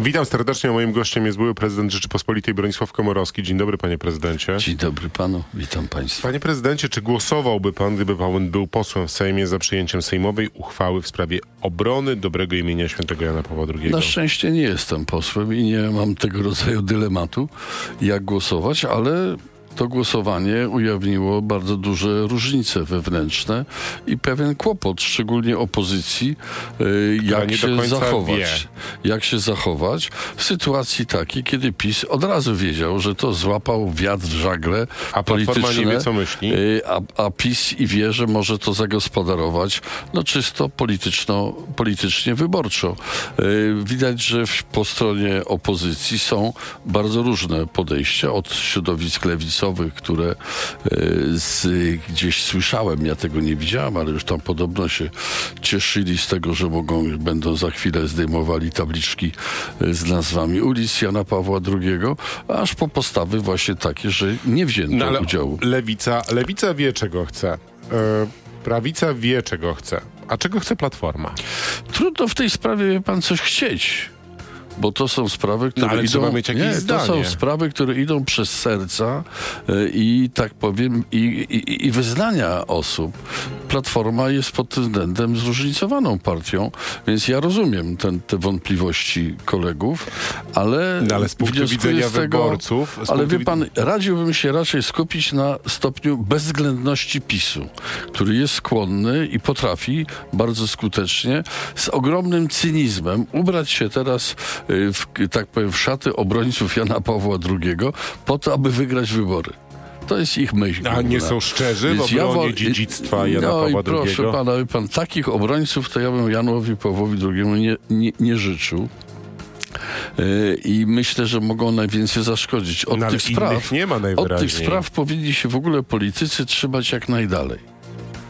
Witam serdecznie. Moim gościem jest były prezydent Rzeczypospolitej Bronisław Komorowski. Dzień dobry, panie prezydencie. Dzień dobry panu, witam państwa. Panie prezydencie, czy głosowałby pan, gdyby pan był posłem w Sejmie za przyjęciem sejmowej uchwały w sprawie obrony dobrego imienia świętego Jana Pawła II? Na szczęście nie jestem posłem i nie mam tego rodzaju dylematu, jak głosować, ale to głosowanie ujawniło bardzo duże różnice wewnętrzne i pewien kłopot, szczególnie opozycji, y, jak się zachować. Wie. Jak się zachować w sytuacji takiej, kiedy PiS od razu wiedział, że to złapał wiatr w żagle a polityczne. nie wie, co myśli. Y, a, a PiS i wie, że może to zagospodarować no czysto polityczno, politycznie wyborczo. Y, widać, że po stronie opozycji są bardzo różne podejścia od środowisk lewicowych które e, z, gdzieś słyszałem, ja tego nie widziałem, ale już tam podobno się cieszyli z tego, że mogą, będą za chwilę zdejmowali tabliczki e, z nazwami ulic Jana Pawła II, aż po postawy właśnie takie, że nie wzięto no, ale udziału. Lewica, lewica wie, czego chce. E, prawica wie, czego chce. A czego chce Platforma? Trudno w tej sprawie, wie pan, coś chcieć bo to są sprawy, które no, idą. Mieć jakieś nie, zdanie. to są sprawy, które idą przez serca e, i tak powiem, i, i, i wyznania osób. Platforma jest pod tym względem zróżnicowaną partią, więc ja rozumiem ten, te wątpliwości kolegów, ale, no, ale z punktu widzenia tego, wyborców. Ale wie pan, radziłbym się raczej skupić na stopniu bezwzględności PiSu, który jest skłonny i potrafi bardzo skutecznie z ogromnym cynizmem ubrać się teraz w, tak powiem, w szaty obrońców Jana Pawła II po to, aby wygrać wybory. To jest ich myśl. A nie są szczerzy Więc w obronie ja dziedzictwa Jana no Pawła i proszę II? pana, pan, takich obrońców to ja bym Janowi Pawłowi II nie, nie, nie życzył. Y, I myślę, że mogą najwięcej zaszkodzić. Od, no, tych spraw, nie ma od tych spraw powinni się w ogóle politycy trzymać jak najdalej.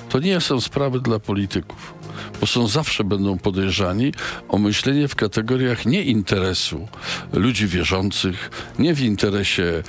To nie są sprawy dla polityków bo są zawsze będą podejrzani o myślenie w kategoriach nie interesu ludzi wierzących, nie w interesie e,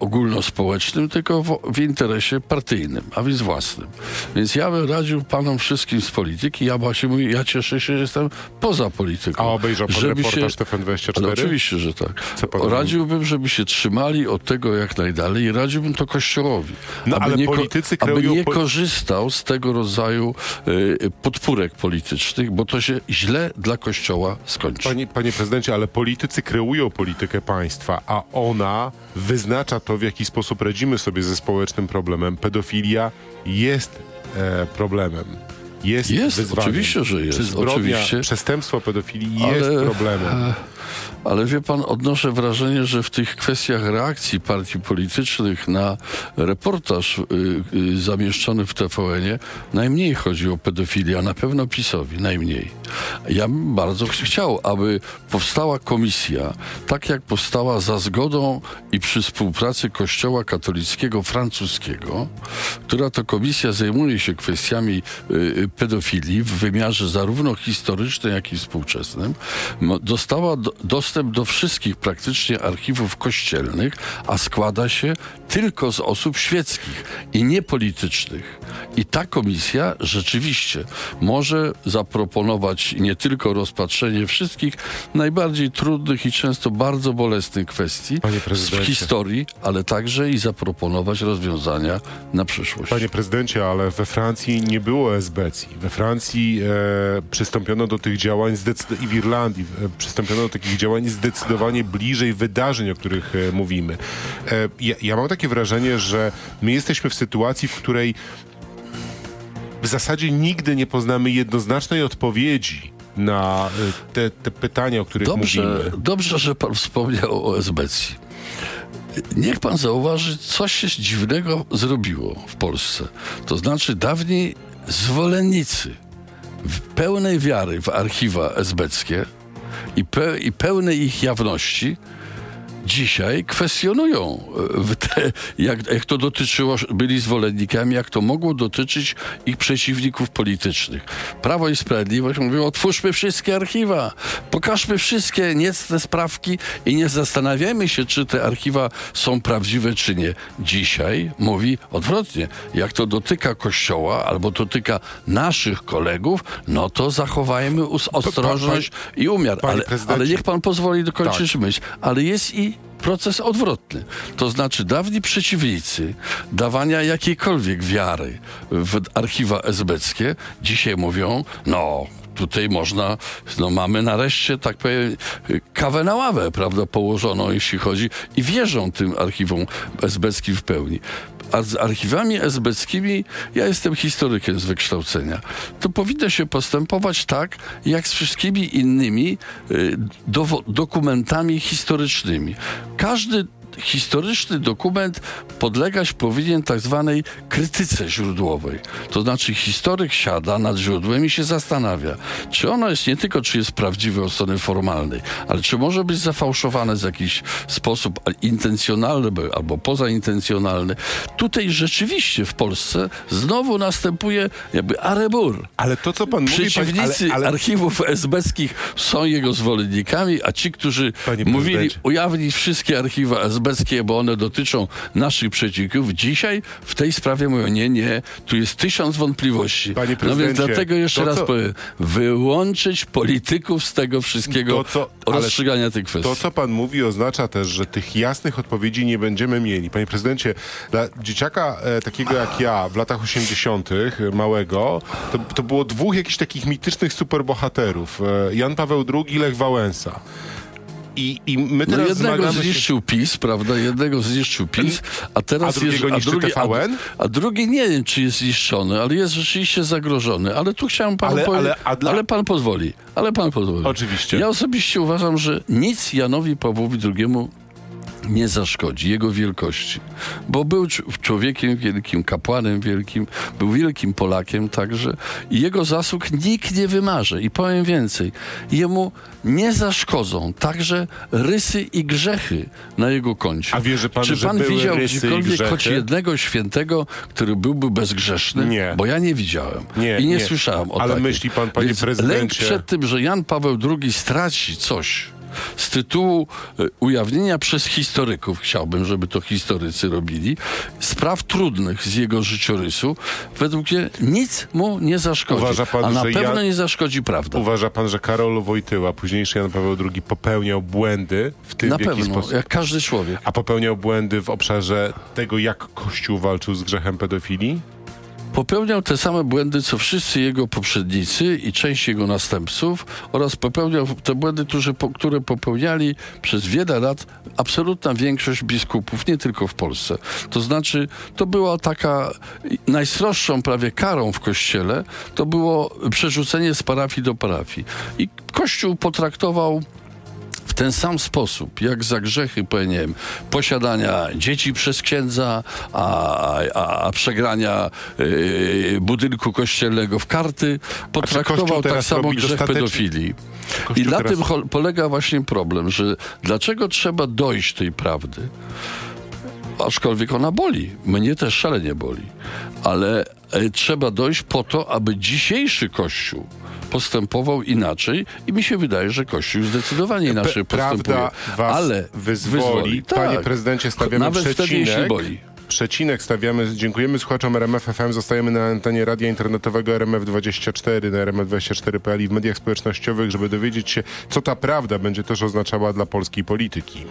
ogólnospołecznym, tylko w, w, interesie partyjnym, a więc własnym. Więc ja bym radził panom wszystkim z polityki, ja właśnie mówię, ja cieszę się, że jestem poza polityką. A obejrzał pan żeby reportaż się, TFN24? oczywiście, że tak. Radziłbym, żeby się trzymali od tego jak najdalej i radziłbym to Kościołowi. No, aby ale nie, politycy aby nie korzystał z tego rodzaju y, podpórek politycznych, bo to się źle dla Kościoła skończy. Panie, panie prezydencie, ale politycy kreują politykę państwa, a ona wyznacza to, w jaki sposób radzimy sobie ze społecznym problemem. Pedofilia jest e, problemem. Jest, jest wyzwaniem. oczywiście, że jest. Czy zbrodnia, oczywiście. przestępstwo pedofilii jest ale, problemem. Ale wie pan, odnoszę wrażenie, że w tych kwestiach reakcji partii politycznych na reportaż y, y, zamieszczony w TVN-ie najmniej chodzi o pedofilię, a na pewno PiSowi najmniej. Ja bym bardzo chciał, aby powstała komisja, tak jak powstała za zgodą i przy współpracy Kościoła katolickiego francuskiego, która to komisja zajmuje się kwestiami y, y pedofilii w wymiarze zarówno historycznym, jak i współczesnym, dostała do, dostęp do wszystkich praktycznie archiwów kościelnych, a składa się tylko z osób świeckich i niepolitycznych. I ta komisja rzeczywiście może zaproponować nie tylko rozpatrzenie wszystkich najbardziej trudnych i często bardzo bolesnych kwestii w historii, ale także i zaproponować rozwiązania na przyszłość. Panie prezydencie, ale we Francji nie było esbecji. We Francji e, przystąpiono do tych działań i w Irlandii e, przystąpiono do takich działań zdecydowanie bliżej wydarzeń, o których e, mówimy. E, ja, ja mam takie wrażenie, że my jesteśmy w sytuacji, w której w zasadzie nigdy nie poznamy jednoznacznej odpowiedzi na e, te, te pytania, o których dobrze, mówimy. Dobrze, że pan wspomniał o esbecji. Niech pan zauważy, coś się dziwnego zrobiło w Polsce. To znaczy dawniej zwolennicy pełnej wiary w archiwa esbeckie i, pe i pełnej ich jawności dzisiaj kwestionują, e, te, jak, jak to dotyczyło, byli zwolennikami, jak to mogło dotyczyć ich przeciwników politycznych. Prawo i Sprawiedliwość mówiło, otwórzmy wszystkie archiwa, pokażmy wszystkie niecne sprawki i nie zastanawiajmy się, czy te archiwa są prawdziwe, czy nie. Dzisiaj mówi odwrotnie. Jak to dotyka Kościoła albo dotyka naszych kolegów, no to zachowajmy ostrożność i umiar. Ale, ale niech pan pozwoli dokończyć tak. myśl. Ale jest i proces odwrotny. To znaczy dawni przeciwnicy dawania jakiejkolwiek wiary w archiwa esbeckie dzisiaj mówią, no tutaj można, no mamy nareszcie, tak powiem, kawę na ławę, prawda, położoną, jeśli chodzi, i wierzą tym archiwom esbeckim w pełni. A z archiwami esbeckimi, ja jestem historykiem z wykształcenia, to powinno się postępować tak, jak z wszystkimi innymi y, dokumentami historycznymi. Każdy historyczny dokument podlegać powinien tak zwanej krytyce źródłowej. To znaczy historyk siada nad źródłem i się zastanawia, czy ono jest nie tylko, czy jest prawdziwe od strony formalnej, ale czy może być zafałszowane w jakiś sposób intencjonalny albo pozaintencjonalny. Tutaj rzeczywiście w Polsce znowu następuje jakby arebur. Ale to, co pan Przeciwnicy mówi... Przeciwnicy ale... archiwów esbeckich są jego zwolennikami, a ci, którzy mówili ujawnić wszystkie archiwa SB bo one dotyczą naszych przeciwników. Dzisiaj w tej sprawie mówią, nie, nie, tu jest tysiąc wątpliwości. Panie no więc dlatego jeszcze raz co... powiem, wyłączyć polityków z tego wszystkiego to, co, rozstrzygania tych kwestii. To, co pan mówi, oznacza też, że tych jasnych odpowiedzi nie będziemy mieli. Panie prezydencie, dla dzieciaka e, takiego jak ja w latach 80., małego, to, to było dwóch jakichś takich mitycznych superbohaterów. E, Jan Paweł II, Lech Wałęsa. I, i my no teraz no jednego zniszczył się... PiS, prawda? Jednego zniszczył PiS, a teraz a drugiego jest, a drugi, TVN? A, a, drugi nie wiem, czy jest zniszczony, ale jest rzeczywiście zagrożony. Ale tu chciałem panu ale, powiedzieć, ale, dla... ale pan pozwoli. Ale pan pozwoli. Oczywiście. Ja osobiście uważam, że nic Janowi Pawłowi II nie zaszkodzi jego wielkości, bo był człowiekiem wielkim, kapłanem wielkim, był wielkim Polakiem także i jego zasług nikt nie wymarze. I powiem więcej, jemu nie zaszkodzą także rysy i grzechy na jego koncie. A wierzy pan, Czy pan widział gdziekolwiek choć jednego świętego, który byłby bezgrzeszny? Nie. Bo ja nie widziałem nie, i nie, nie. słyszałem o Ale takim. myśli pan, panie Więc prezydencie... Lęk przed tym, że Jan Paweł II straci coś z tytułu e, ujawnienia przez historyków, chciałbym, żeby to historycy robili, spraw trudnych z jego życiorysu, według mnie nic mu nie zaszkodzi. Uważa pan, a na pewno Jan... nie zaszkodzi prawda. Uważa pan, że Karol Wojtyła, późniejszy Jan Paweł II, popełniał błędy w tym, na w jaki pewno, sposób... jak każdy człowiek. A popełniał błędy w obszarze tego, jak Kościół walczył z grzechem pedofilii? Popełniał te same błędy, co wszyscy jego poprzednicy i część jego następców oraz popełniał te błędy, które, popełniali przez wiele lat absolutna większość biskupów, nie tylko w Polsce. To znaczy, to była taka najstroższą prawie karą w Kościele, to było przerzucenie z parafii do parafii. I Kościół potraktował ten sam sposób, jak za grzechy, powiem, posiadania dzieci przez księdza, a, a, a przegrania y, budynku kościelnego w karty, potraktował tak samo grzech pedofilii. I na teraz... tym polega właśnie problem, że dlaczego trzeba dojść tej prawdy? Aczkolwiek ona boli. Mnie też szalenie boli. Ale e, trzeba dojść po to, aby dzisiejszy Kościół postępował inaczej i mi się wydaje, że Kościół zdecydowanie inaczej postępuje. Prawda was Ale wyzwoli. wyzwoli. Panie tak. prezydencie, stawiamy Nawet przecinek. Wtedy, boli przecinek stawiamy. Dziękujemy słuchaczom RMF FM. Zostajemy na antenie radia internetowego RMF24 na RMF24.pl i w mediach społecznościowych, żeby dowiedzieć się, co ta prawda będzie też oznaczała dla polskiej polityki.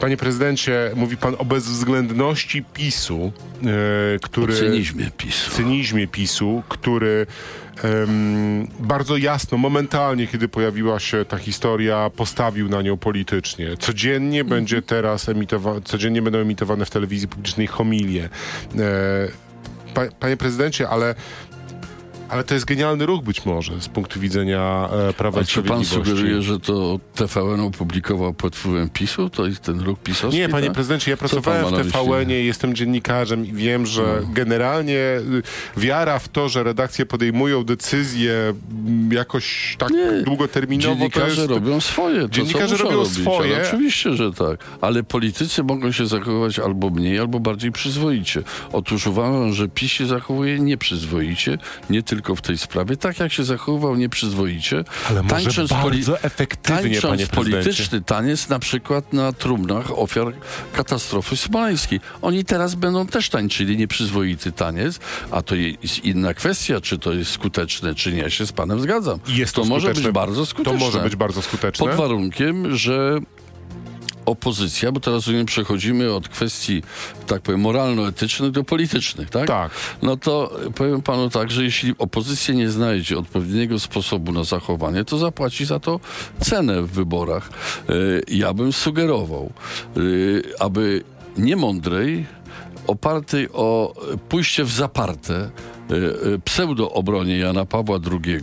Panie prezydencie, mówi pan o bezwzględności PiSu, e, który... O cynizmie PiSu. Cynizmie PiSu, który bardzo jasno, momentalnie, kiedy pojawiła się ta historia, postawił na nią politycznie. Codziennie mhm. będzie teraz emitowane, codziennie będą emitowane w telewizji publicznej homilie. E, pa, panie prezydencie, ale Ale to jest genialny ruch być może z punktu widzenia e, Prawa A i czy pan sugeruje, że to TVN opublikował pod wpływem PiSu? To jest ten ruch pisowski? Nie, panie tak? prezydencie, ja pracowałem w? TVN-ie, jestem dziennikarzem i wiem, że generalnie y, wiara w to, że redakcje podejmują decyzje mm, jakoś tak Nie. długoterminowo, Dziennikarze jest... robią swoje. To, Dziennikarze robią robić, swoje. Oczywiście, że tak. Ale politycy mogą się zachowywać albo mniej, albo bardziej przyzwoicie. Otóż uważam, że PiS się zachowuje nieprzyzwoicie, nie tylko w tej sprawie. Tak jak się zachowywał nieprzyzwoicie, Ale może tańcząc bardzo efektywnie, tańcząc polityczny taniec na przykład na trumnach ofiar katastrofy smoleńskiej. Oni teraz będą też tańczyli nieprzyzwoity taniec, a to jest inna kwestia, czy to jest skuteczne, czy nie. Ja się z panem zgadzam. Jest to to może być bardzo To skuteczne. może być bardzo skuteczne. Pod warunkiem, że opozycja, bo teraz rozumiem, przechodzimy od kwestii, tak powiem, moralno-etycznych do politycznych, tak? Tak. No to powiem panu tak, że jeśli opozycja nie znajdzie odpowiedniego sposobu na zachowanie, to zapłaci za to cenę w wyborach. E, Ja bym sugerował, e, aby nie mądrej, opartej o pójście w zaparte pseudo-obronie Jana Pawła II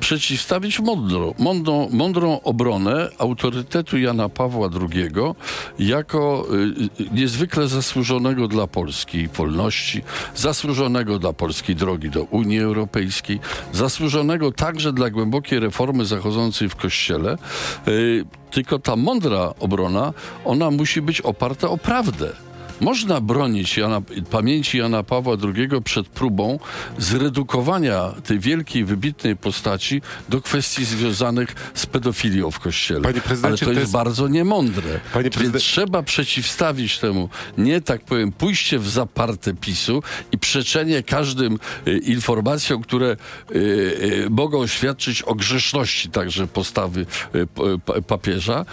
przeciwstawić mądrą, mądrą, mądrą obronę autorytetu Jana Pawła II jako e, niezwykle zasłużonego dla polskiej wolności, zasłużonego dla polskiej drogi do Unii Europejskiej, zasłużonego także dla głębokiej reformy zachodzącej w Kościele. Tylko ta mądra obrona, ona musi być oparta o prawdę. Można bronić Jana, pamięci Jana Pawła II przed próbą zredukowania tej wielkiej, wybitnej postaci do kwestii związanych z pedofilią w Kościele. Panie Ale to jest, to jest- bardzo niemądre. Panie Więc trzeba przeciwstawić temu, nie tak powiem, pójście w zaparte PiSu i przeczenie każdym y, informacjom, które y, y, mogą świadczyć o grzeszności także postawy papieża.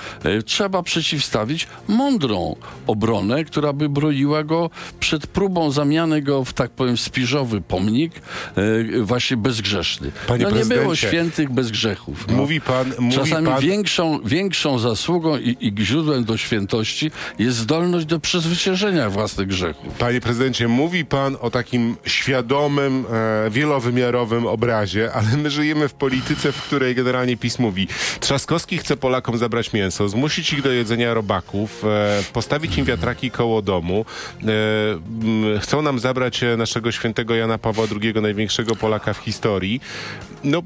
Trzeba przeciwstawić mądrą obronę, która by broiła go przed próbą zamiany go w, tak powiem, spiżowy pomnik, y, właśnie bezgrzeszny. Panie no nie było świętych bez grzechów. No. Mówi pan, mówi Czasami pan... większą, większą zasługą i, i źródłem do świętości jest zdolność do przezwyciężenia własnych grzechów. Panie prezydencie, mówi pan o takim świadomym, e, wielowymiarowym obrazie, ale my żyjemy w polityce, w której generalnie PiS mówi Trzaskowski chce Polakom zabrać mięso, zmusić ich do jedzenia robaków, e, postawić im wiatraki koło domu, e, m, chcą nam zabrać e, naszego świętego Jana Pawła II, największego Polaka w historii. No,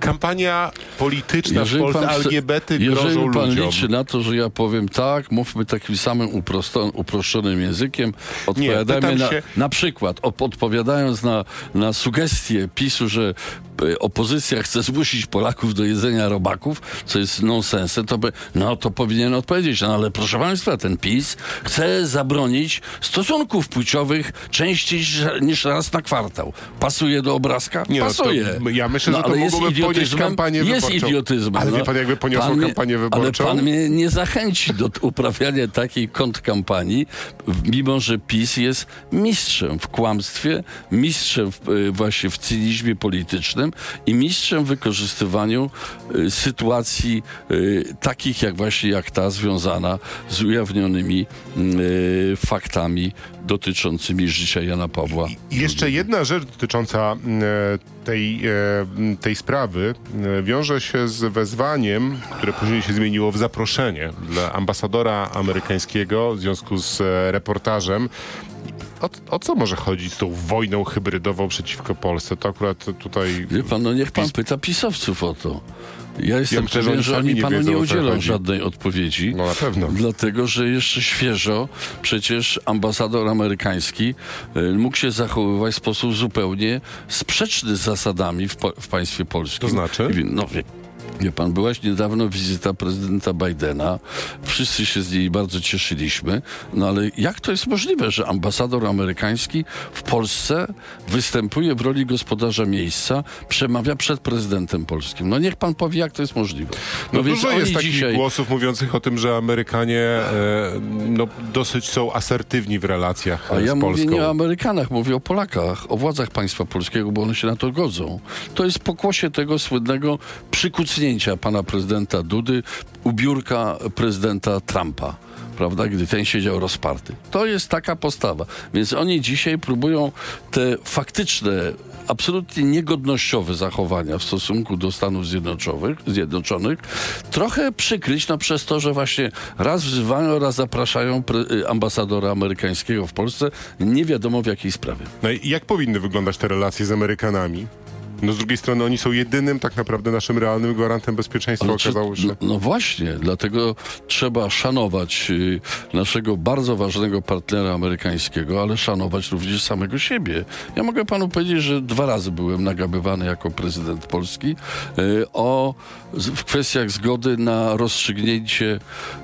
kampania polityczna w Polsce, chce- LGBT jeżeli grożą pan ludziom. liczy na to, że ja powiem tak, mówmy takim samym uprosto, uproszczonym językiem, odpowiadajmy pytam na, się- na przykład, odpowiadając na, na sugestie PiSu, że e, opozycja chce zmusić Polaków do jedzenia robaków, co jest nonsensem, to by, no to powinien odpowiedzieć, no ale proszę państwa, ten PiS chce zabronić stosunków płciowych częściej niż raz na kwartał. Pasuje do obrazka? Nie, no to Pasuje. ja myślę, że to ale jest idiotyzmem, kampanię Jest wyborczą. idiotyzmem. Ale no. wie pan, jakby poniosło Pan kampanię wyborczą? Ale pan mnie nie zachęci do uprawiania takiej kontrkampanii, mimo że PiS jest mistrzem w kłamstwie, mistrzem w, y, właśnie w cynizmie politycznym i mistrzem w wykorzystywaniu y, sytuacji y, takich jak właśnie jak ta związana z ujawnionymi y, faktami dotyczącymi życia Jana Pawła. I jeszcze jedna rzecz dotycząca e, tej, m, tej sprawy e, wiąże się z wezwaniem, które później się zmieniło w zaproszenie dla ambasadora amerykańskiego w związku z e, reportażem. O, o co może chodzić z tą wojną hybrydową przeciwko Polsce? To akurat tutaj... Wie pan, no niech pan pyta pisowców o to. Ja jestem że pewien, oni że oni nie panu wiedzą, nie udzielą żadnej odpowiedzi. No na pewno. Dlatego, że jeszcze świeżo przecież ambasador amerykański y, mógł się zachowywać w sposób zupełnie sprzeczny z zasadami w, po, w państwie polskim. To znaczy? No, wie, wie pan, byłaś niedawno wizyta prezydenta Bidena. Wszyscy się z niej bardzo cieszyliśmy. No ale jak to jest możliwe, że ambasador amerykański w Polsce występuje w roli gospodarza miejsca, przemawia przed prezydentem polskim? No niech pan powie, jak to jest możliwe. No, więc dużo jest takich dzisiaj... głosów mówiących o tym, że Amerykanie e, no, dosyć są asertywni w relacjach A ja z mówię Polską. nie o Amerykanach, mówię o Polakach, o władzach państwa polskiego, bo one się na to godzą. To jest pokłosie tego słynnego przykucnięcia pana prezydenta Dudy u biurka prezydenta Trumpa. Prawda, gdy ten siedział rozparty. To jest taka postawa. Więc oni dzisiaj próbują te faktyczne absolutnie niegodnościowe zachowania w stosunku do Stanów Zjednoczonych, Zjednoczonych trochę przykryć no, przez to, że właśnie raz wzywają, raz zapraszają pre- ambasadora amerykańskiego w Polsce, nie wiadomo w jakiej sprawie. No i jak powinny wyglądać te relacje z Amerykanami? No z drugiej strony oni są jedynym tak naprawdę naszym realnym gwarantem bezpieczeństwa, Ale okazało się. no, no właśnie, dlatego trzeba szanować y, naszego bardzo ważnego partnera amerykańskiego, ale szanować również samego siebie. Ja mogę panu powiedzieć, że dwa razy byłem nagabywany jako prezydent Polski y, o, w kwestiach zgody na rozstrzygnięcie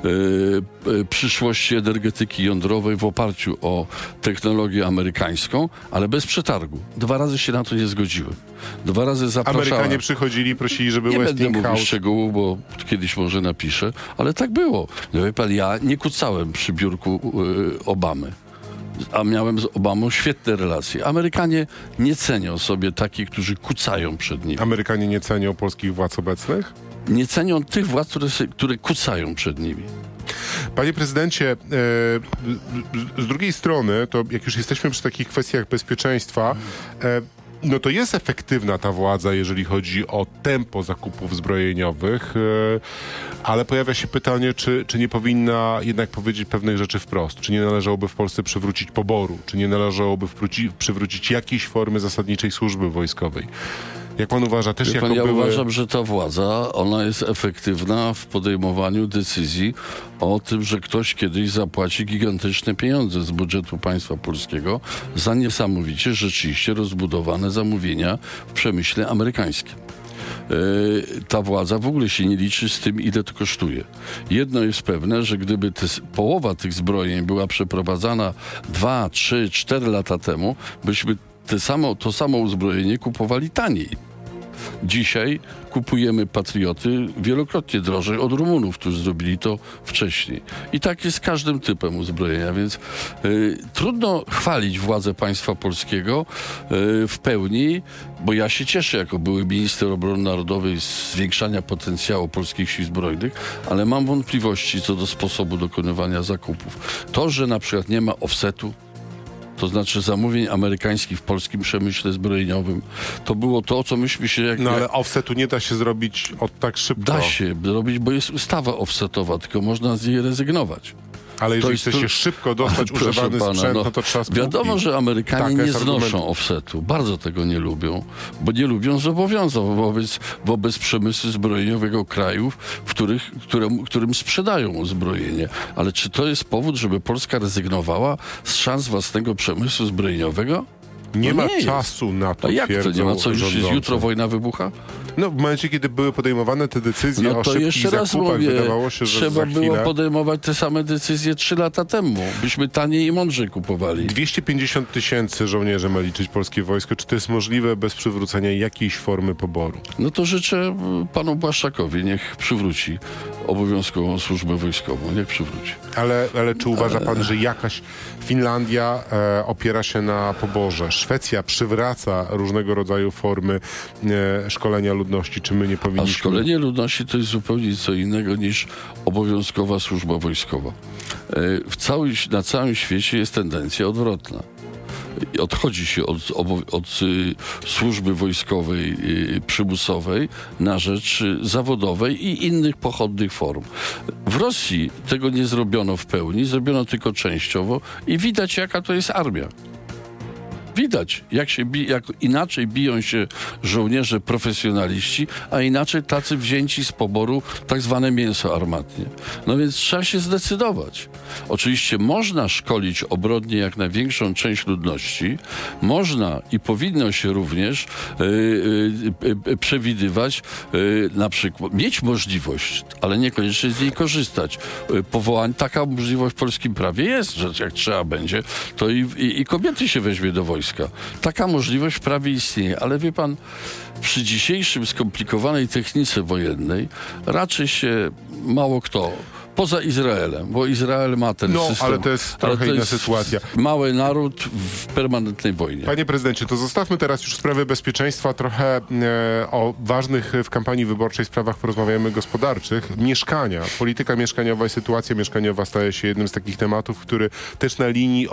y, przyszłości energetyki jądrowej w oparciu o technologię amerykańską, ale bez przetargu. Dwa razy się na to nie zgodziłem. Dwa razy zapraszałem. Amerykanie przychodzili prosili, żeby Nie będę mówił Westinghouse... szczegółów, bo kiedyś może napiszę, ale tak było. No wie pan, ja nie kucałem przy biurku y, Obamy. A miałem z Obamą świetne relacje. Amerykanie nie cenią sobie takich, którzy kucają przed nim. Amerykanie nie cenią polskich władz obecnych? Nie cenią tych władz, które, które kucają przed nimi. Panie prezydencie, e, z- z drugiej strony, to jak już jesteśmy przy takich kwestiach bezpieczeństwa, e, no to jest efektywna ta władza, jeżeli chodzi o tempo zakupów zbrojeniowych, e, ale pojawia się pytanie, czy, czy nie powinna jednak powiedzieć pewnych rzeczy wprost? Czy nie należałoby w Polsce przywrócić poboru? Czy nie należałoby przywrócić jakiejś formy zasadniczej służby wojskowej? Jak pan uważa, też Wie jako pan, ja były... uważam, że ta władza, ona jest efektywna w podejmowaniu decyzji o tym, że ktoś kiedyś zapłaci gigantyczne pieniądze z budżetu państwa polskiego za niesamowicie rzeczywiście rozbudowane zamówienia w przemyśle amerykańskim. E, ta władza w ogóle się nie liczy z tym, ile to kosztuje. Jedno jest pewne, że gdyby te, połowa tych zbrojeń była przeprowadzana 2, 3, 4 lata temu, byśmy te samo, to samo uzbrojenie kupowali taniej. Dzisiaj kupujemy patrioty wielokrotnie drożej od Rumunów, którzy zrobili to wcześniej. I tak jest z każdym typem uzbrojenia, więc y, trudno chwalić władzę państwa polskiego y, w pełni, bo ja się cieszę jako były minister obrony narodowej z zwiększania potencjału polskich sił zbrojnych, ale mam wątpliwości co do sposobu dokonywania zakupów. To, że na przykład nie ma offsetu, to znaczy zamówień amerykańskich w polskim przemyśle zbrojeniowym, to było to, co myśmy się... Jak, No jak- ale offsetu nie da się zrobić od tak szybko. Da się zrobić, bo jest ustawa offsetowa, tylko można z niej rezygnować. Ale jeżeli chce się szybko dostać używany pana, sprzęt, no, no to trzeba spółki. Wiadomo, że Amerykanie Taka nie znoszą offsetu. Bardzo tego nie lubią, bo nie lubią zobowiązań wobec, wobec przemysłu zbrojeniowego krajów, w których, którym, którym sprzedają uzbrojenie. Ale czy to jest powód, żeby Polska rezygnowała z szans własnego przemysłu zbrojeniowego? Nie No ma nie jest. czasu na to, A jak to nie ma? Co, już jest jutro wojna wybucha? No w momencie, kiedy były podejmowane te decyzje No o to szybkich jeszcze raz zakupach, mówię, wydawało się, że trzeba było podejmować te same decyzje trzy lata temu. Byśmy taniej i mądrzej kupowali. 250 tysięcy żołnierzy ma liczyć polskie wojsko. Czy to jest możliwe bez przywrócenia jakiejś formy poboru? No to życzę y, panu Błaszczakowi, niech przywróci obowiązkową służbę wojskową. Niech przywróci. Ale, ale czy uważa pan, że jakaś Finlandia e, opiera się na poborze? Szwecja przywraca różnego rodzaju formy e, szkolenia ludności. Czy my nie A powinniśmy... szkolenie ludności to jest zupełnie co innego niż obowiązkowa służba wojskowa. E, W cały, na całym świecie jest tendencja odwrotna. Odchodzi się od, od y, służby wojskowej y, przymusowej na rzecz y, zawodowej i innych pochodnych form. W Rosji tego nie zrobiono w pełni, zrobiono tylko częściowo i widać jaka to jest armia. Widać, jak, się bi, jak inaczej biją się żołnierze profesjonaliści, a inaczej tacy wzięci z poboru tak zwane mięso armatnie. No więc trzeba się zdecydować. Oczywiście można szkolić obrodnie jak największą część ludności, można i powinno się również y, y, y, przewidywać, y, na przykład mieć możliwość, ale niekoniecznie z niej korzystać. Y, powołań, taka możliwość w polskim prawie jest, że jak trzeba będzie, to i, i, i kobiety się weźmie do wojska. Taka możliwość prawie istnieje, ale wie pan, przy dzisiejszym skomplikowanej technice wojennej raczej się mało kto Poza Izraelem, bo Izrael ma ten No, system. ale to jest trochę inna sytuacja. Mały naród w permanentnej wojnie. Panie prezydencie, to zostawmy teraz już sprawy bezpieczeństwa, trochę e, o ważnych w kampanii wyborczej sprawach porozmawiamy gospodarczych. Mieszkania, polityka mieszkaniowa i sytuacja mieszkaniowa staje się jednym z takich tematów, który też na linii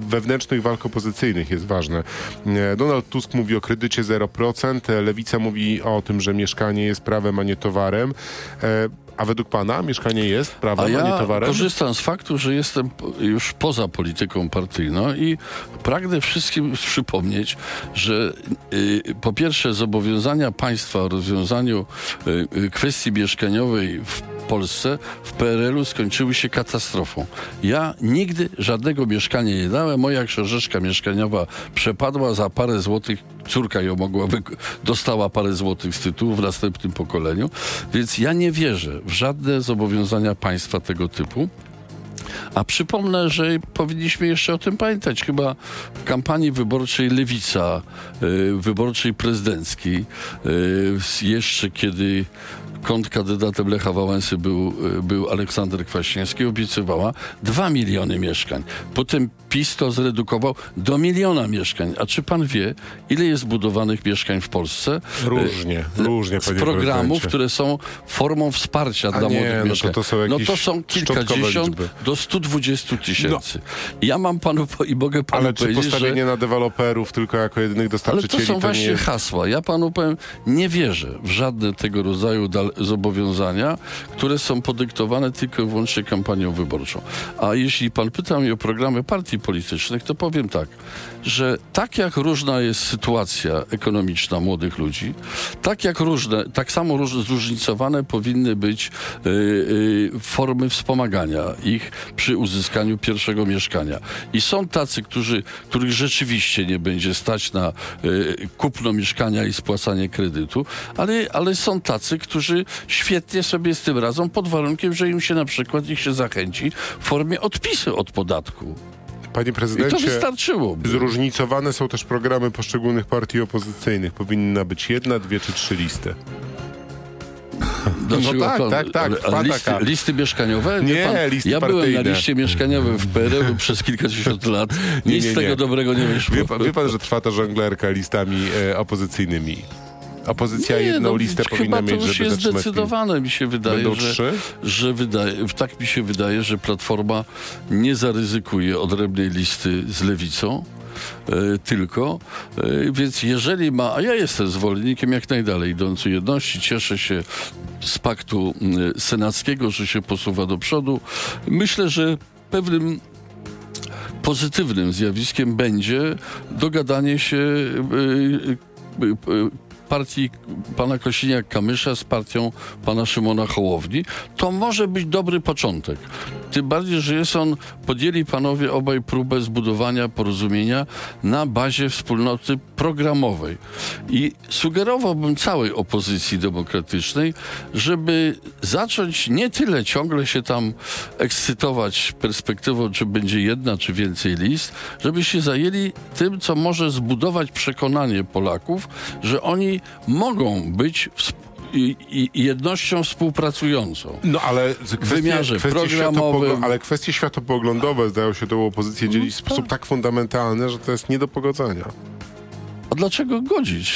wewnętrznych walk opozycyjnych jest ważny. E, Donald Tusk mówi o kredycie 0%, e, Lewica mówi o tym, że mieszkanie jest prawem, a nie towarem. E, a według pana mieszkanie jest prawem, A a, nie ja towarem? korzystam z faktu, że jestem już poza polityką partyjną i pragnę wszystkim przypomnieć, że y, po pierwsze zobowiązania państwa o rozwiązaniu y, y, kwestii mieszkaniowej w Polsce w PRL-u skończyły się katastrofą. Ja nigdy żadnego mieszkania nie dałem. Moja książeczka mieszkaniowa przepadła za parę złotych. Córka ją mogła, dostała parę złotych z tytułu w następnym pokoleniu. Więc ja nie wierzę w żadne zobowiązania państwa tego typu. A przypomnę, że powinniśmy jeszcze o tym pamiętać. Chyba w kampanii wyborczej Lewica, y, wyborczej prezydenckiej, y, jeszcze kiedy kontrkandydatem Lecha Wałęsy był, y, był Aleksander Kwaśniewski, obiecywała 2 miliony mieszkań. Potem PiS to zredukował do miliona mieszkań. A czy pan wie, ile jest budowanych mieszkań w Polsce? Różnie, różnie, z programów, które są formą wsparcia A dla nie, młodych no to mieszkań. to są no to są kilkadziesiąt liczby. do 120 tysięcy. Ja mam panu po, i mogę panu Ale czy powiedzieć, postawienie że... na deweloperów tylko jako jedynych Ale to dostarczycieli są to, nie właśnie jest... hasła. Ja panu powiem, nie wierzę w żadne tego rodzaju dal- zobowiązania, które są podyktowane tylko i wyłącznie kampanią wyborczą. A jeśli pan pyta mnie o programy partii politycznych, to powiem tak, że tak jak różna jest sytuacja ekonomiczna młodych ludzi, tak jak różne, tak samo róż, zróżnicowane powinny być y, y, formy wspomagania ich przy uzyskaniu pierwszego mieszkania. I są tacy, którzy, których rzeczywiście nie będzie stać na y, kupno mieszkania i spłacanie kredytu, ale, ale są tacy, którzy świetnie sobie z tym radzą pod warunkiem, że im się na przykład ich się zachęci w formie odpisu od podatku. Panie I to prezydencie, wystarczyłoby. zróżnicowane są też programy poszczególnych partii opozycyjnych. Powinna być jedna, dwie czy trzy listy. Dlaczego No tak, pan- tak, tak, ale listy, taka. listy mieszkaniowe? Nie, pan, listy Ja byłem partyjne. na liście mieszkaniowej w PRL przez kilkadziesiąt lat. Nie, Nic nie, z tego nie. dobrego nie wyszło. Wie pan, wie pan, że trwa ta żonglerka listami e, opozycyjnymi. Opozycja Nie, jedną no, listę powinna to mieć, już żeby jest zatrzymać... zdecydowane, mi się wydaje, Będą że, trzy? że wydaje, tak mi się wydaje, że Platforma nie zaryzykuje odrębnej listy z Lewicą. E, tylko, e, więc jeżeli ma, a ja jestem zwolennikiem jak najdalej idącej jedności, cieszę się z paktu m, senackiego, że się posuwa do przodu. Myślę, że pewnym pozytywnym zjawiskiem będzie dogadanie się partii pana Kosiniak-Kamysza z partią pana Szymona Hołowni. To może być dobry początek. Tym bardziej, że jest on, podjęli panowie obaj próbę zbudowania porozumienia na bazie wspólnoty programowej. I sugerowałbym całej opozycji demokratycznej, żeby zacząć nie tyle ciągle się tam ekscytować perspektywą, czy będzie jedna, czy więcej list, żeby się zajęli tym, co może zbudować przekonanie Polaków, że oni mogą być i, i jednością współpracującą. No ale kwestie, wymiarze kwestie programowym. ale kwestie światopoglądowe zdają się tę opozycję dzielić w sposób tak fundamentalny, że to jest nie do pogodzenia. A dlaczego godzić?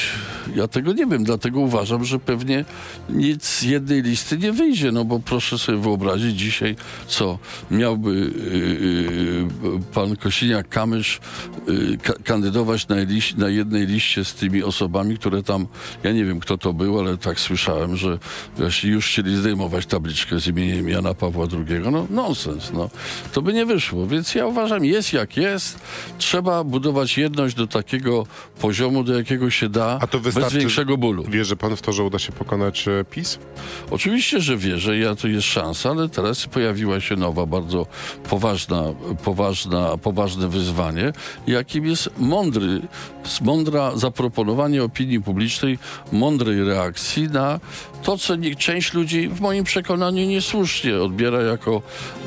Ja tego nie wiem, dlatego uważam, że pewnie nic z jednej listy nie wyjdzie, no bo proszę sobie wyobrazić dzisiaj, co miałby yy, pan Kosiniak-Kamysz yy, ka- kandydować na, liś, na jednej liście z tymi osobami, które tam, ja nie wiem kto to był, ale tak słyszałem, że właśnie już chcieli zdejmować tabliczkę z imieniem Jana Pawła II. No nonsens, no. To by nie wyszło, więc ja uważam, jest jak jest, trzeba budować jedność do takiego poziomu, do jakiego się da, A to bez wystarczy- większego bólu. Wierzy pan w to, że uda się pokonać e, PiS? Oczywiście, że wierzę, ja to jest szansa, ale teraz pojawiła się nowa, bardzo poważna, poważna, poważne wyzwanie, jakim jest mądry, mądra zaproponowanie opinii publicznej, mądrej reakcji na to, co nie, część ludzi w moim przekonaniu niesłusznie odbiera jako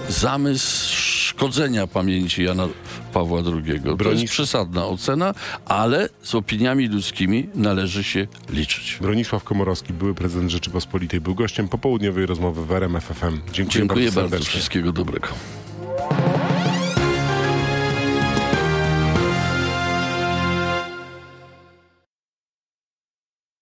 zamysł szkodzenia pamięci Jana Pawła II. To Bronis- jest przesadna ocena, ale z opiniami ludzkimi należy się liczyć. Bronisław Komorowski, były prezydent Rzeczypospolitej, był gościem popołudniowej rozmowy w RMF FM. Dziękuję, Dziękuję bardzo bardzo. serdecznie. Wszystkiego dobrego.